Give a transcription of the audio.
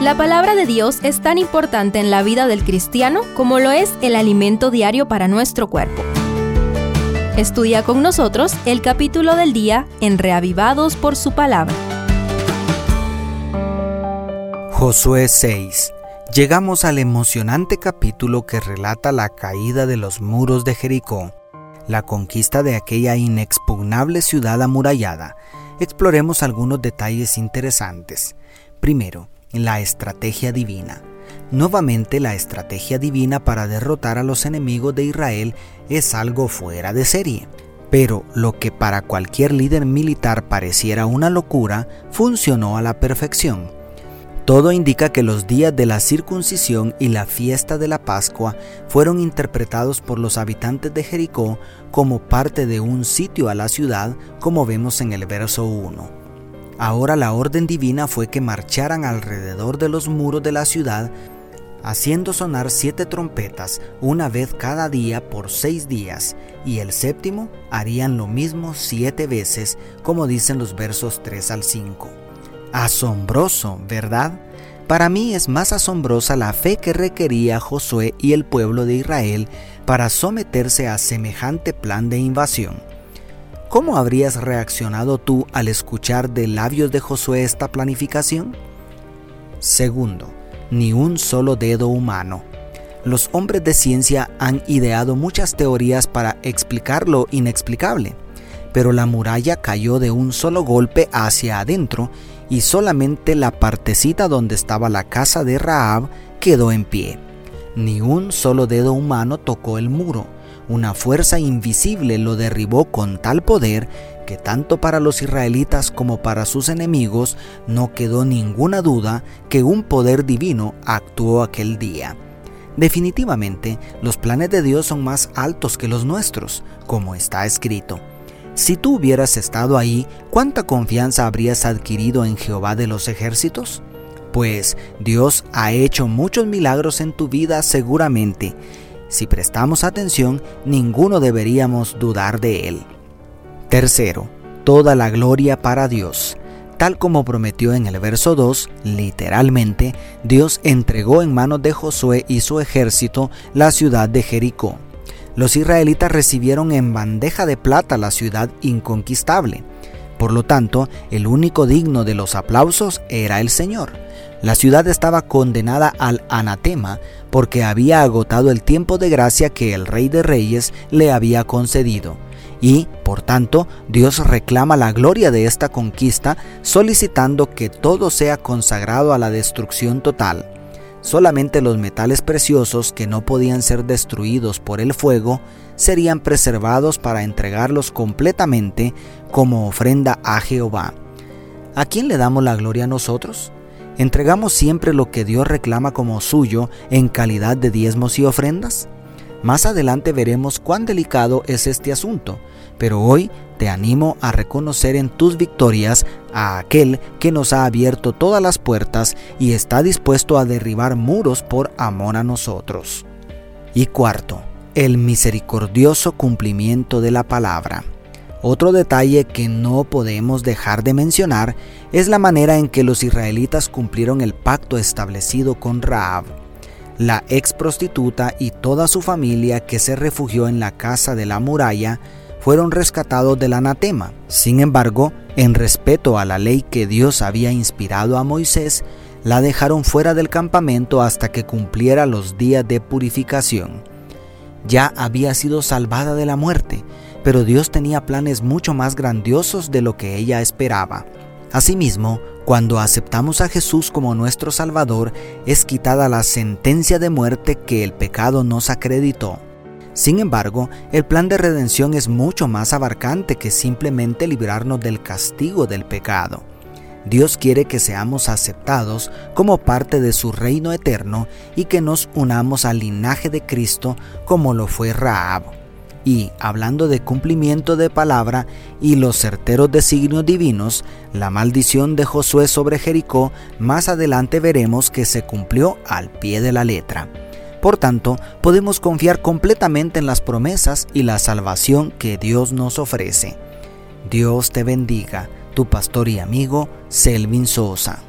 La palabra de Dios es tan importante en la vida del cristiano como lo es el alimento diario para nuestro cuerpo. Estudia con nosotros el capítulo del día en Reavivados por su palabra. Josué 6. Llegamos al emocionante capítulo que relata la caída de los muros de Jericó, la conquista de aquella inexpugnable ciudad amurallada. Exploremos algunos detalles interesantes. Primero, la estrategia divina. Nuevamente la estrategia divina para derrotar a los enemigos de Israel es algo fuera de serie. Pero lo que para cualquier líder militar pareciera una locura, funcionó a la perfección. Todo indica que los días de la circuncisión y la fiesta de la Pascua fueron interpretados por los habitantes de Jericó como parte de un sitio a la ciudad, como vemos en el verso 1. Ahora la orden divina fue que marcharan alrededor de los muros de la ciudad, haciendo sonar siete trompetas una vez cada día por seis días, y el séptimo harían lo mismo siete veces, como dicen los versos 3 al 5. Asombroso, ¿verdad? Para mí es más asombrosa la fe que requería Josué y el pueblo de Israel para someterse a semejante plan de invasión. ¿Cómo habrías reaccionado tú al escuchar de labios de Josué esta planificación? Segundo, ni un solo dedo humano. Los hombres de ciencia han ideado muchas teorías para explicar lo inexplicable, pero la muralla cayó de un solo golpe hacia adentro y solamente la partecita donde estaba la casa de Raab quedó en pie. Ni un solo dedo humano tocó el muro una fuerza invisible lo derribó con tal poder que tanto para los israelitas como para sus enemigos no quedó ninguna duda que un poder divino actuó aquel día. Definitivamente, los planes de Dios son más altos que los nuestros, como está escrito. Si tú hubieras estado ahí, ¿cuánta confianza habrías adquirido en Jehová de los ejércitos? Pues Dios ha hecho muchos milagros en tu vida seguramente, si prestamos atención, ninguno deberíamos dudar de él. Tercero, toda la gloria para Dios. Tal como prometió en el verso 2, literalmente, Dios entregó en manos de Josué y su ejército la ciudad de Jericó. Los israelitas recibieron en bandeja de plata la ciudad inconquistable. Por lo tanto, el único digno de los aplausos era el Señor. La ciudad estaba condenada al anatema porque había agotado el tiempo de gracia que el Rey de Reyes le había concedido. Y, por tanto, Dios reclama la gloria de esta conquista solicitando que todo sea consagrado a la destrucción total. Solamente los metales preciosos que no podían ser destruidos por el fuego serían preservados para entregarlos completamente como ofrenda a Jehová. ¿A quién le damos la gloria a nosotros? ¿Entregamos siempre lo que Dios reclama como suyo en calidad de diezmos y ofrendas? Más adelante veremos cuán delicado es este asunto, pero hoy te animo a reconocer en tus victorias a aquel que nos ha abierto todas las puertas y está dispuesto a derribar muros por amor a nosotros. Y cuarto, el misericordioso cumplimiento de la palabra. Otro detalle que no podemos dejar de mencionar es la manera en que los israelitas cumplieron el pacto establecido con Raab, la ex prostituta y toda su familia que se refugió en la casa de la muralla fueron rescatados del anatema. Sin embargo, en respeto a la ley que Dios había inspirado a Moisés, la dejaron fuera del campamento hasta que cumpliera los días de purificación. Ya había sido salvada de la muerte, pero Dios tenía planes mucho más grandiosos de lo que ella esperaba. Asimismo, cuando aceptamos a Jesús como nuestro Salvador, es quitada la sentencia de muerte que el pecado nos acreditó. Sin embargo, el plan de redención es mucho más abarcante que simplemente librarnos del castigo del pecado. Dios quiere que seamos aceptados como parte de su reino eterno y que nos unamos al linaje de Cristo como lo fue Raab. Y hablando de cumplimiento de palabra y los certeros designios divinos, la maldición de Josué sobre Jericó, más adelante veremos que se cumplió al pie de la letra. Por tanto, podemos confiar completamente en las promesas y la salvación que Dios nos ofrece. Dios te bendiga, tu pastor y amigo Selvin Sosa.